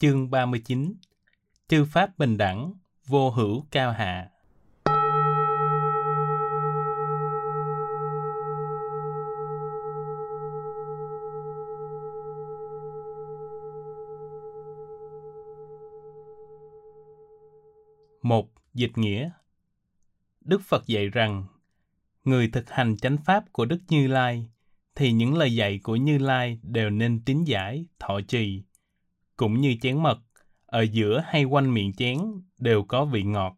Chương 39 Chư Pháp bình đẳng, vô hữu cao hạ. Một Dịch nghĩa. Đức Phật dạy rằng, người thực hành chánh pháp của Đức Như Lai, thì những lời dạy của Như Lai đều nên tín giải, thọ trì, cũng như chén mật, ở giữa hay quanh miệng chén đều có vị ngọt.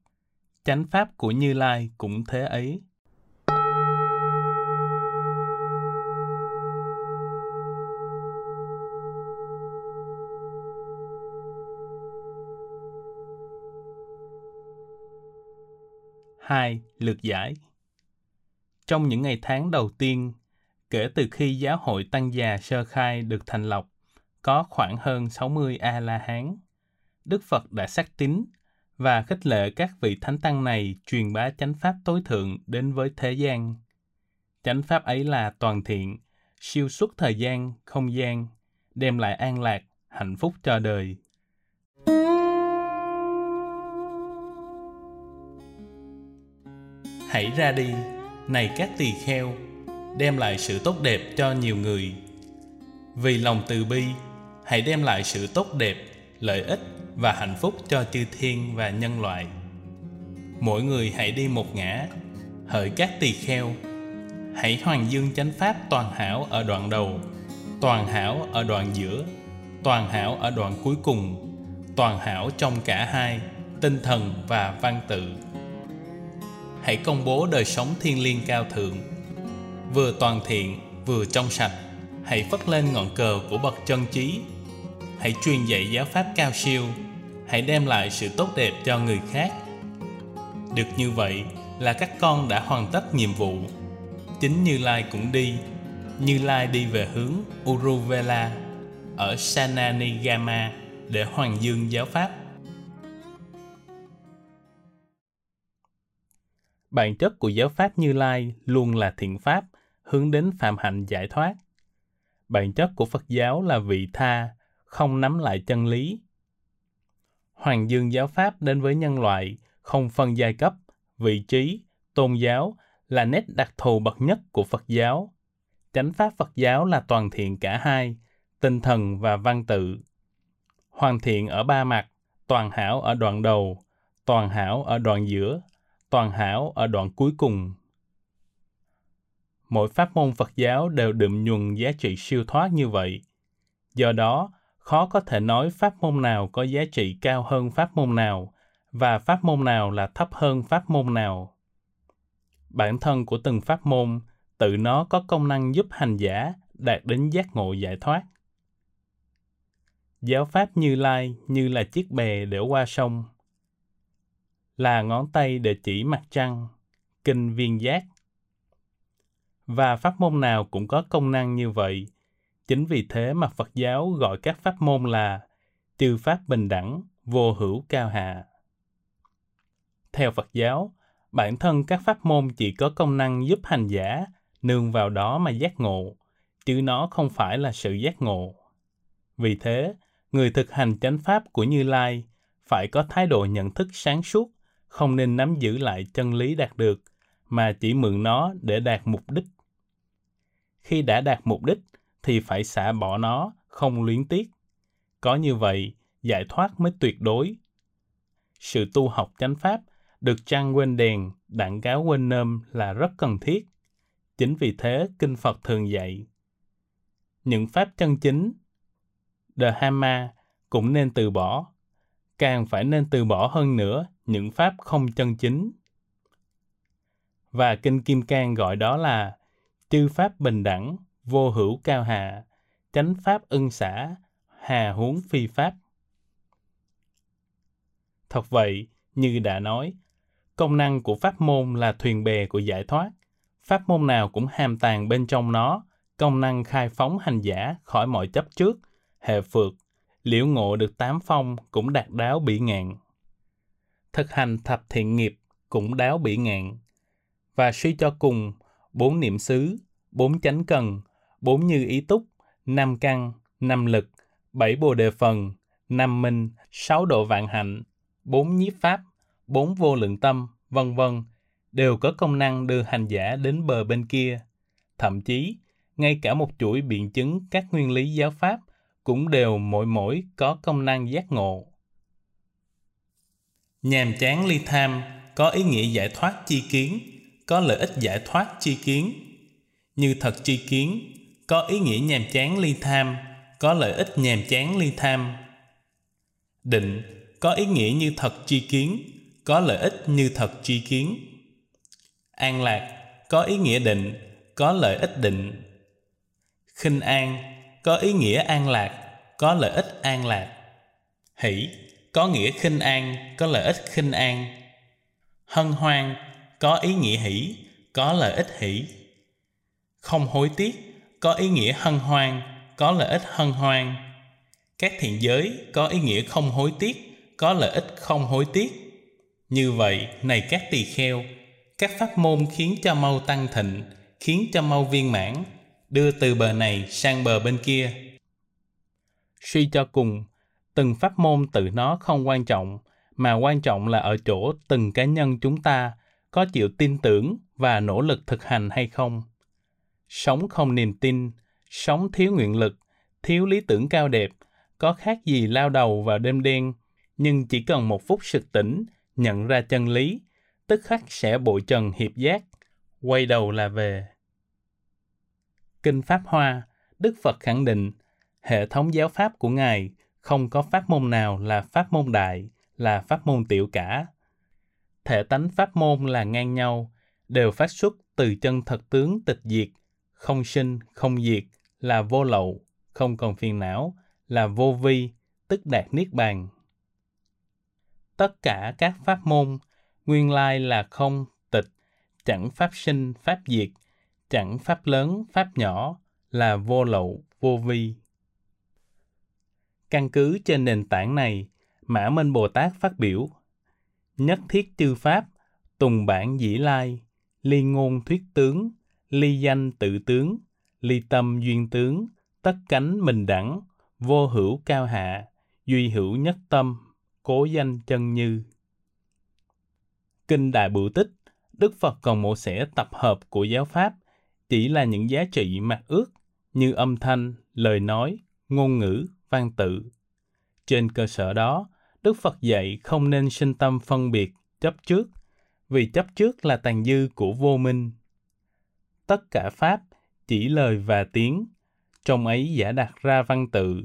Chánh pháp của Như Lai cũng thế ấy. Hai, lược giải Trong những ngày tháng đầu tiên, kể từ khi giáo hội Tăng già sơ khai được thành lập, có khoảng hơn 60 A-la-hán. Đức Phật đã xác tín và khích lệ các vị thánh tăng này truyền bá chánh pháp tối thượng đến với thế gian. Chánh pháp ấy là toàn thiện, siêu xuất thời gian, không gian, đem lại an lạc, hạnh phúc cho đời. Hãy ra đi, này các tỳ kheo, đem lại sự tốt đẹp cho nhiều người. Vì lòng từ bi, hãy đem lại sự tốt đẹp, lợi ích và hạnh phúc cho chư thiên và nhân loại. Mỗi người hãy đi một ngã, hỡi các tỳ kheo, hãy hoàng dương chánh pháp toàn hảo ở đoạn đầu, toàn hảo ở đoạn giữa, toàn hảo ở đoạn cuối cùng, toàn hảo trong cả hai, tinh thần và văn tự. Hãy công bố đời sống thiên liêng cao thượng, vừa toàn thiện, vừa trong sạch. Hãy phất lên ngọn cờ của bậc chân trí hãy truyền dạy giáo pháp cao siêu. Hãy đem lại sự tốt đẹp cho người khác. Được như vậy là các con đã hoàn tất nhiệm vụ. Chính như lai cũng đi. Như lai đi về hướng uruvela ở sananigama để hoàng dương giáo pháp. Bản chất của giáo pháp như lai luôn là thiện pháp, hướng đến phạm hạnh giải thoát. Bản chất của phật giáo là vị tha không nắm lại chân lý. Hoàng dương giáo pháp đến với nhân loại, không phân giai cấp, vị trí, tôn giáo là nét đặc thù bậc nhất của Phật giáo. Chánh pháp Phật giáo là toàn thiện cả hai, tinh thần và văn tự. Hoàn thiện ở ba mặt, toàn hảo ở đoạn đầu, toàn hảo ở đoạn giữa, toàn hảo ở đoạn cuối cùng. Mỗi pháp môn Phật giáo đều đượm nhuần giá trị siêu thoát như vậy. Do đó, khó có thể nói pháp môn nào có giá trị cao hơn pháp môn nào và pháp môn nào là thấp hơn pháp môn nào. Bản thân của từng pháp môn tự nó có công năng giúp hành giả đạt đến giác ngộ giải thoát. Giáo pháp Như Lai như là chiếc bè để qua sông, là ngón tay để chỉ mặt trăng, kinh viên giác. Và pháp môn nào cũng có công năng như vậy, Chính vì thế mà Phật giáo gọi các pháp môn là chư pháp bình đẳng, vô hữu cao hạ. Theo Phật giáo, bản thân các pháp môn chỉ có công năng giúp hành giả nương vào đó mà giác ngộ, chứ nó không phải là sự giác ngộ. Vì thế, người thực hành chánh pháp của Như Lai phải có thái độ nhận thức sáng suốt, không nên nắm giữ lại chân lý đạt được, mà chỉ mượn nó để đạt mục đích. Khi đã đạt mục đích, thì phải xả bỏ nó, không luyến tiếc. Có như vậy, giải thoát mới tuyệt đối. Sự tu học chánh pháp được trăng quên đèn, đặng cáo quên nơm là rất cần thiết. Chính vì thế, Kinh Phật thường dạy. Những pháp chân chính, Dhamma cũng nên từ bỏ. Càng phải nên từ bỏ hơn nữa những pháp không chân chính. Và Kinh Kim Cang gọi đó là chư pháp bình đẳng, vô hữu cao hạ, chánh pháp ưng xả, hà huống phi pháp. Thật vậy, như đã nói, công năng của pháp môn là thuyền bè của giải thoát. Pháp môn nào cũng hàm tàng bên trong nó, công năng khai phóng hành giả khỏi mọi chấp trước, hệ phượt, liễu ngộ được tám phong cũng đạt đáo bỉ ngạn. Thực hành thập thiện nghiệp cũng đáo bỉ ngạn. Và suy cho cùng, bốn niệm xứ, bốn chánh cần, bốn như ý túc, năm căn, năm lực, bảy bồ đề phần, năm minh, sáu độ vạn hạnh, bốn nhiếp pháp, bốn vô lượng tâm, vân vân, đều có công năng đưa hành giả đến bờ bên kia. Thậm chí, ngay cả một chuỗi biện chứng các nguyên lý giáo pháp cũng đều mỗi mỗi có công năng giác ngộ. Nhàm chán ly tham có ý nghĩa giải thoát chi kiến, có lợi ích giải thoát chi kiến. Như thật chi kiến, có ý nghĩa nhàm chán ly tham, có lợi ích nhàm chán ly tham. Định có ý nghĩa như thật chi kiến, có lợi ích như thật chi kiến. An lạc có ý nghĩa định, có lợi ích định. Khinh an có ý nghĩa an lạc, có lợi ích an lạc. Hỷ có nghĩa khinh an, có lợi ích khinh an. Hân hoan có ý nghĩa hỷ, có lợi ích hỷ. Không hối tiếc có ý nghĩa hân hoan, có lợi ích hân hoan. Các thiện giới có ý nghĩa không hối tiếc, có lợi ích không hối tiếc. Như vậy, này các tỳ kheo, các pháp môn khiến cho mau tăng thịnh, khiến cho mau viên mãn, đưa từ bờ này sang bờ bên kia. Suy cho cùng, từng pháp môn tự nó không quan trọng, mà quan trọng là ở chỗ từng cá nhân chúng ta có chịu tin tưởng và nỗ lực thực hành hay không. Sống không niềm tin, sống thiếu nguyện lực, thiếu lý tưởng cao đẹp, có khác gì lao đầu vào đêm đen, nhưng chỉ cần một phút sực tỉnh, nhận ra chân lý, tức khắc sẽ bội trần hiệp giác, quay đầu là về. Kinh Pháp Hoa, Đức Phật khẳng định, hệ thống giáo pháp của Ngài không có pháp môn nào là pháp môn đại, là pháp môn tiểu cả. Thể tánh pháp môn là ngang nhau, đều phát xuất từ chân thật tướng tịch diệt, không sinh, không diệt, là vô lậu, không còn phiền não, là vô vi, tức đạt niết bàn. Tất cả các pháp môn, nguyên lai là không, tịch, chẳng pháp sinh, pháp diệt, chẳng pháp lớn, pháp nhỏ, là vô lậu, vô vi. Căn cứ trên nền tảng này, Mã Minh Bồ Tát phát biểu Nhất thiết chư pháp, tùng bản dĩ lai, ly ngôn thuyết tướng, ly danh tự tướng, ly tâm duyên tướng, tất cánh mình đẳng, vô hữu cao hạ, duy hữu nhất tâm, cố danh chân như. Kinh Đại Bửu Tích, Đức Phật còn mổ xẻ tập hợp của giáo Pháp, chỉ là những giá trị mặt ước như âm thanh, lời nói, ngôn ngữ, văn tự. Trên cơ sở đó, Đức Phật dạy không nên sinh tâm phân biệt, chấp trước, vì chấp trước là tàn dư của vô minh. Tất cả Pháp chỉ lời và tiếng, trong ấy giả đặt ra văn tự,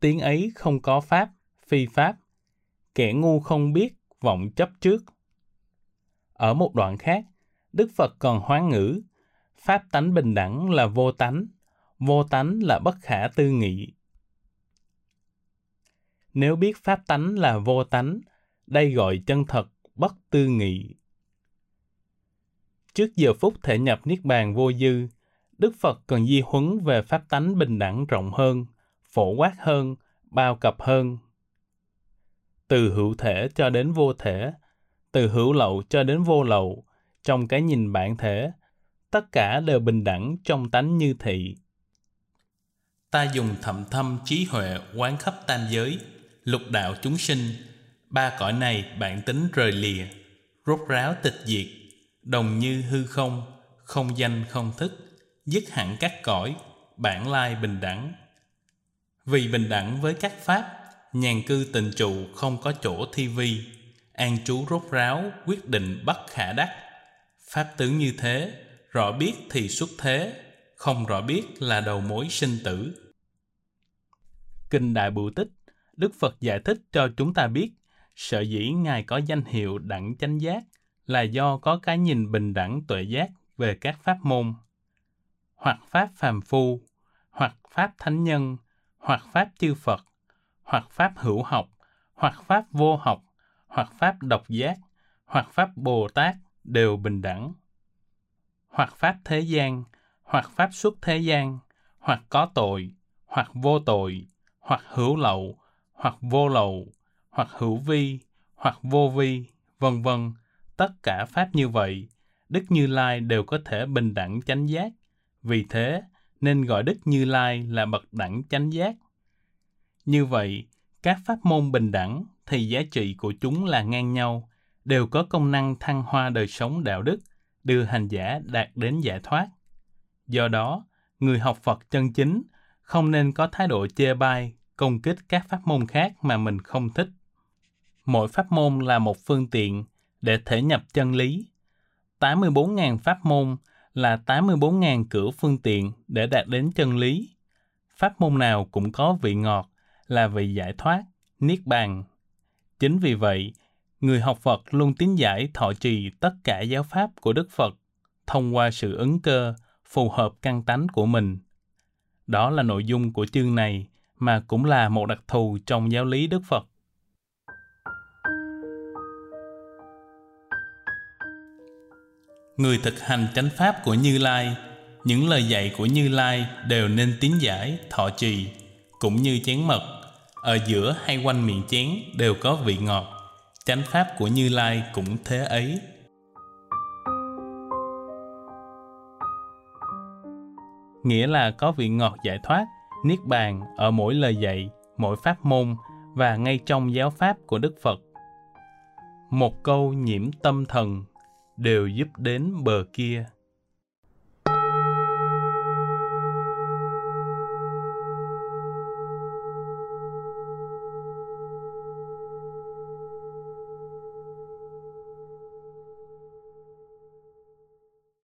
tiếng ấy không có Pháp, phi Pháp. Kẻ ngu không biết, vọng chấp trước. Ở một đoạn khác, Đức Phật còn hoán ngữ, Pháp tánh bình đẳng là vô tánh, vô tánh là bất khả tư nghị. Nếu biết pháp tánh là vô tánh, đây gọi chân thật, bất tư nghị. Trước giờ phút thể nhập Niết Bàn vô dư, Đức Phật còn di huấn về pháp tánh bình đẳng rộng hơn, phổ quát hơn, bao cập hơn. Từ hữu thể cho đến vô thể, từ hữu lậu cho đến vô lậu, trong cái nhìn bản thể, tất cả đều bình đẳng trong tánh như thị. Ta dùng thậm thâm trí huệ quán khắp tam giới, lục đạo chúng sinh, ba cõi này bản tính rời lìa, rốt ráo tịch diệt, đồng như hư không, không danh không thức, dứt hẳn các cõi, bản lai bình đẳng. Vì bình đẳng với các pháp, nhàn cư tình trụ không có chỗ thi vi, an trú rốt ráo, quyết định bất khả đắc. Pháp tướng như thế, rõ biết thì xuất thế, không rõ biết là đầu mối sinh tử. Kinh Đại Bửu Tích Đức Phật giải thích cho chúng ta biết, sở dĩ Ngài có danh hiệu đẳng chánh giác là do có cái nhìn bình đẳng tuệ giác về các pháp môn, hoặc pháp phàm phu, hoặc pháp thánh nhân, hoặc pháp chư Phật, hoặc pháp hữu học, hoặc pháp vô học, hoặc pháp độc giác, hoặc pháp Bồ Tát đều bình đẳng. Hoặc pháp thế gian, hoặc pháp xuất thế gian, hoặc có tội, hoặc vô tội, hoặc hữu lậu, hoặc vô lậu, hoặc hữu vi, hoặc vô vi, vân vân, tất cả pháp như vậy, Đức Như Lai đều có thể bình đẳng chánh giác. Vì thế, nên gọi Đức Như Lai là bậc đẳng chánh giác. Như vậy, Các pháp môn bình đẳng thì giá trị của chúng là ngang nhau, đều có công năng thăng hoa đời sống đạo đức, đưa hành giả đạt đến giải thoát. Do đó, người học Phật chân chính không nên có thái độ chê bai, công kích các pháp môn khác mà mình không thích. Mỗi pháp môn là một phương tiện để thể nhập chân lý. 84.000 pháp môn là 84.000 cửa phương tiện để đạt đến chân lý. Pháp môn nào cũng có vị ngọt, là vị giải thoát, niết bàn. Chính vì vậy, người học Phật luôn tín giải thọ trì tất cả giáo pháp của Đức Phật thông qua sự ứng cơ phù hợp căn tánh của mình. Đó là nội dung của chương này mà cũng là một đặc thù trong giáo lý Đức Phật. Người thực hành chánh pháp của Như Lai, những lời dạy của Như Lai đều nên tín giải, thọ trì, cũng như chén mật, ở giữa hay quanh miệng chén đều có vị ngọt. Chánh pháp của Như Lai cũng thế ấy. Nghĩa là có vị ngọt giải thoát, niết bàn ở mỗi lời dạy, mỗi pháp môn và ngay trong giáo pháp của Đức Phật. Một câu nhiễm tâm thần đều giúp đến bờ kia.